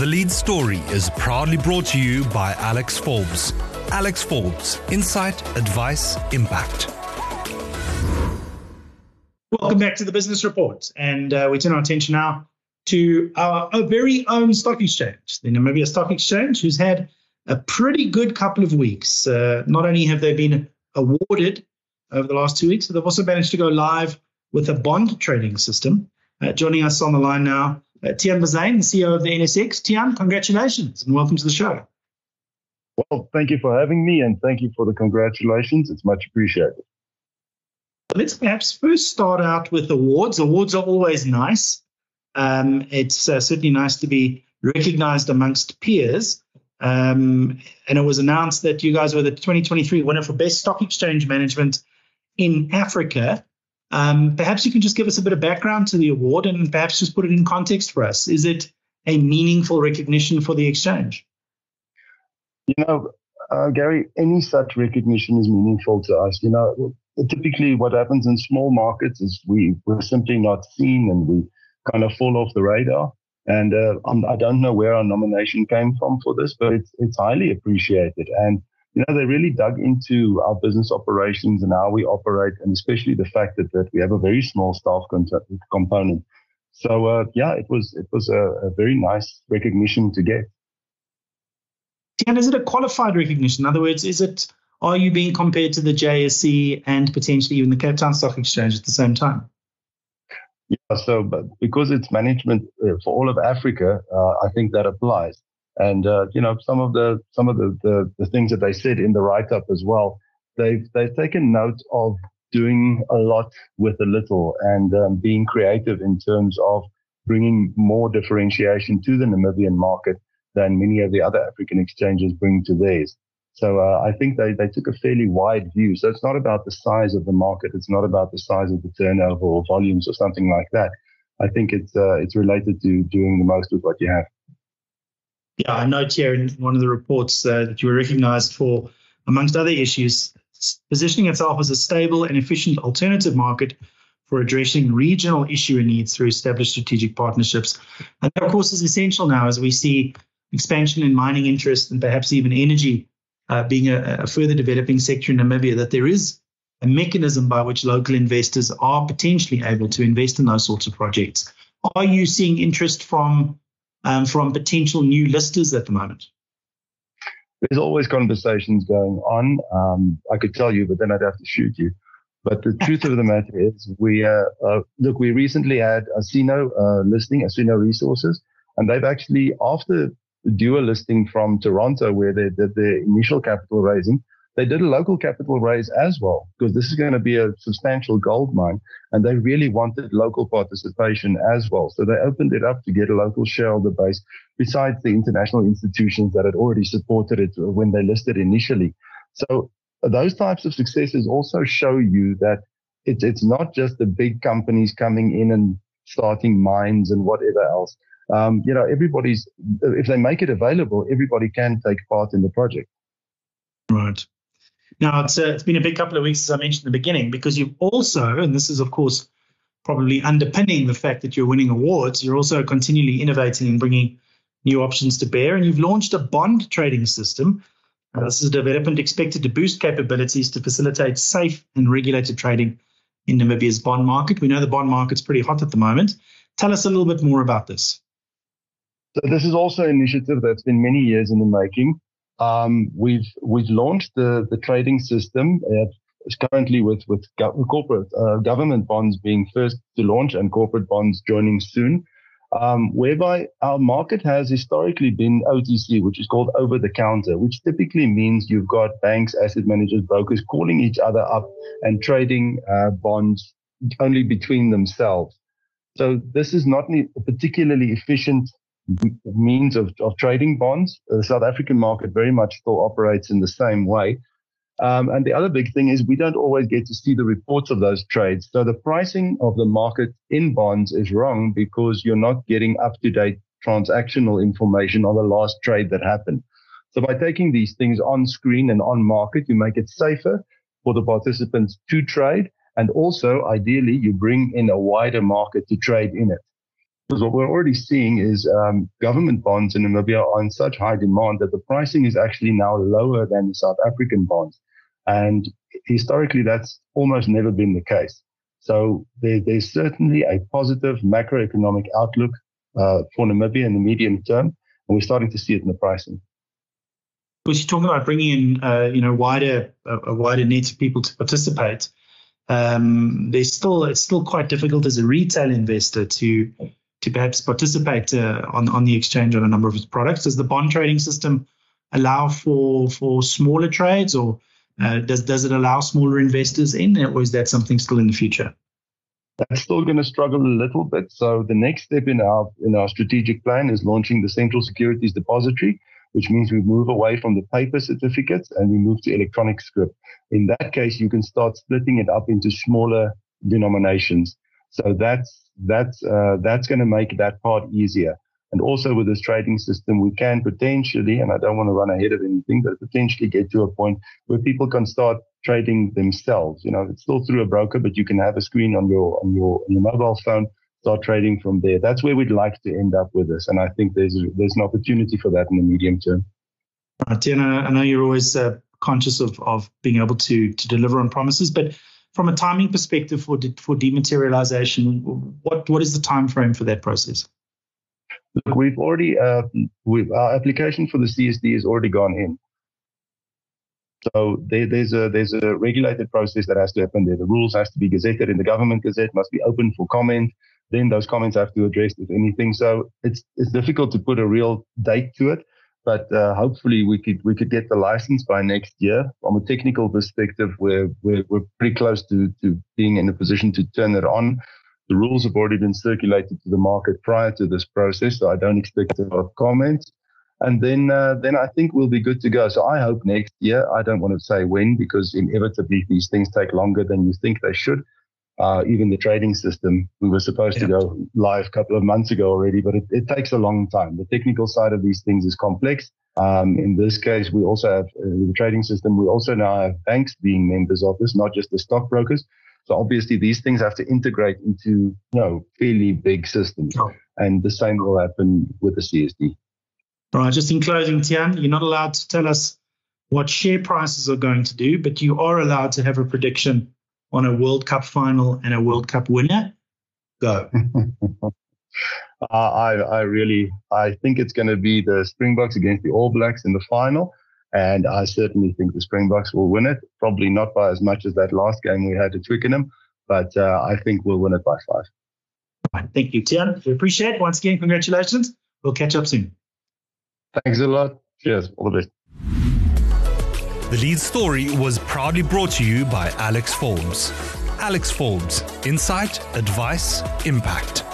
The lead story is proudly brought to you by Alex Forbes. Alex Forbes, insight, advice, impact. Welcome back to the Business Report. And uh, we turn our attention now to our, our, very own stock exchange, the Namibia Stock Exchange, who's had a pretty good couple of weeks. Uh, not only have they been awarded over the last two weeks, but they've also managed to go live with a bond trading system. Uh, joining us on the line now uh, Tiaan Bazuin, the CEO of the NSX. Tiaan, congratulations and welcome to the show. Well, thank you for having me and thank you for the congratulations. It's much appreciated. Let's perhaps first start out with awards. Awards are always nice. Um, it's uh, certainly nice to be recognized amongst peers. Um, and it was announced that you guys were the 2023 winner for Best Stock Exchange Management in Africa. Um, perhaps you can just give us a bit of background to the award and perhaps just put it in context for us. Is it a meaningful recognition for the exchange? You know, uh, Gary, any such recognition is meaningful to us. You know, typically what happens in small markets is we, we're simply not seen and we kind of fall off the radar. And uh, I don't know where our nomination came from for this, but it's, it's highly appreciated. And you know, they really dug into our business operations and how we operate, and especially the fact that, that we have a very small staff component. So, uh, yeah, it was it was a, a, very nice recognition to get. And is it a qualified recognition? In other words, is it are you being compared to the JSE and potentially even the Cape Town Stock Exchange at the same time? Yeah, so but because it's management uh, for all of Africa, uh, I think that applies. And uh, you know, some of the some of the, the, the things that they said in the write up as well, they've they've taken note of doing a lot with a little and um, being creative in terms of bringing more differentiation to the Namibian market than many of the other African exchanges bring to theirs. So uh, I think they, they took a fairly wide view. So it's not about the size of the market. It's not about the size of the turnover or volumes or something like that. I think it's uh, it's related to doing the most with what you have. Yeah, I note here in one of the reports uh, that you were recognized for, amongst other issues, positioning itself as a stable and efficient alternative market for addressing regional issue needs through established strategic partnerships. And that, of course, is essential now as we see expansion in mining interest and perhaps even energy uh, being a, a further developing sector in Namibia, that there is a mechanism by which local investors are potentially able to invest in those sorts of projects. Are you seeing interest from um, from potential new listers at the moment? There's always conversations going on. Um, I could tell you, but then I'd have to shoot you. But the truth of the matter is, we uh, uh, look. We recently had Osino uh, listing, Osino Resources, and they've actually, after dual listing from Toronto, where they did their initial capital raising, they did a local capital raise as well, because this is going to be a substantial gold mine. And they really wanted local participation as well. So they opened it up to get a local shareholder base besides the international institutions that had already supported it when they listed initially. So those types of successes also show you that it's, it's not just the big companies coming in and starting mines and whatever else. Um, you know, everybody's, if they make it available, everybody can take part in the project. Right. Now, it's, uh, it's been a big couple of weeks, as I mentioned in the beginning, because you've also, and this is, of course, probably underpinning the fact that you're winning awards, you're also continually innovating and bringing new options to bear. And you've launched a bond trading system. Uh, this is a development expected to boost capabilities to facilitate safe and regulated trading in Namibia's bond market. We know the bond market's pretty hot at the moment. Tell us a little bit more about this. So this is also an initiative that's been many years in the making. Um, we've we've launched the the trading system. It's currently with with corporate uh, government bonds being first to launch and corporate bonds joining soon. Um, whereby our market has historically been OTC, which is called over the counter, which typically means you've got banks, asset managers, brokers calling each other up and trading uh, bonds only between themselves. So this is not a particularly efficient means of, of trading bonds. The South African market very much still operates in the same way. Um, and the other big thing is we don't always get to see the reports of those trades. So the pricing of the market in bonds is wrong because you're not getting up to date transactional information on the last trade that happened. So by taking these things on screen and on market, you make it safer for the participants to trade. And also, ideally, you bring in a wider market to trade in it. Because what we're already seeing is um, government bonds in Namibia are in such high demand that the pricing is actually now lower than the South African bonds. And historically, that's almost never been the case. So there, there's certainly a positive macroeconomic outlook uh, for Namibia in the medium term, and we're starting to see it in the pricing. Because you're talking about bringing in, uh, you know, wider a, a wider net of people to participate. Um, there's still it's still quite difficult as a retail investor to to perhaps participate uh, on on the exchange on a number of its products. Does the bond trading system allow for for smaller trades, or uh, does does it allow smaller investors in, or is that something still in the future? That's still going to struggle a little bit. So the next step in our in our strategic plan is launching the Central Securities Depository, which means we move away from the paper certificates and we move to electronic scrip. In that case, you can start splitting it up into smaller denominations. So that's that's uh, that's going to make that part easier. And also with this trading system, we can potentially, and I don't want to run ahead of anything, but potentially get to a point where people can start trading themselves. You know, it's still through a broker, but you can have a screen on your on your on your mobile phone, start trading from there. That's where we'd like to end up with this, and I think there's there's an opportunity for that in the medium term. Right, I know you're always uh, conscious of of being able to to deliver on promises, but from a timing perspective for de- for dematerialization, what what is the time frame for that process? Look, we've already uh, we've, our application for the CSD has already gone in. So there, there's a there's a regulated process that has to happen there. The rules has to be gazetted in the government gazette, must be open for comment. Then those comments have to address if anything. So it's it's difficult to put a real date to it but uh, hopefully we could we could get the license by next year. From a technical perspective, we're we're, we're pretty close to to being in a position to turn it on. The rules have already been circulated to the market prior to this process, so I don't expect a lot of comments. And then uh, then I think we'll be good to go. So I hope next year. I don't want to say when because inevitably these things take longer than you think they should uh, even the trading system. We were supposed yeah. to go live a couple of months ago already, but it, it, takes a long time. The technical side of these things is complex. Um, in this case, we also have uh, the trading system. We also now have banks being members of this, not just the stockbrokers. So obviously these things have to integrate into, you know, fairly big systems. Oh. And the same will happen with the CSD. All right. Just in closing, Tiaan, you're not allowed to tell us what share prices are going to do, but you are allowed to have a prediction on a World Cup final and a World Cup winner? Go. uh, I, I really, I think it's going to be the Springboks against the All Blacks in the final. And I certainly think the Springboks will win it. Probably not by as much as that last game we had at Twickenham, but uh, I think we'll win it by five. Right, thank you, Tiaan. We appreciate it. Once again, congratulations. We'll catch up soon. Thanks a lot. Cheers. All the best. The lead story was proudly brought to you by Alex Forbes. Alex Forbes, insight, advice, impact.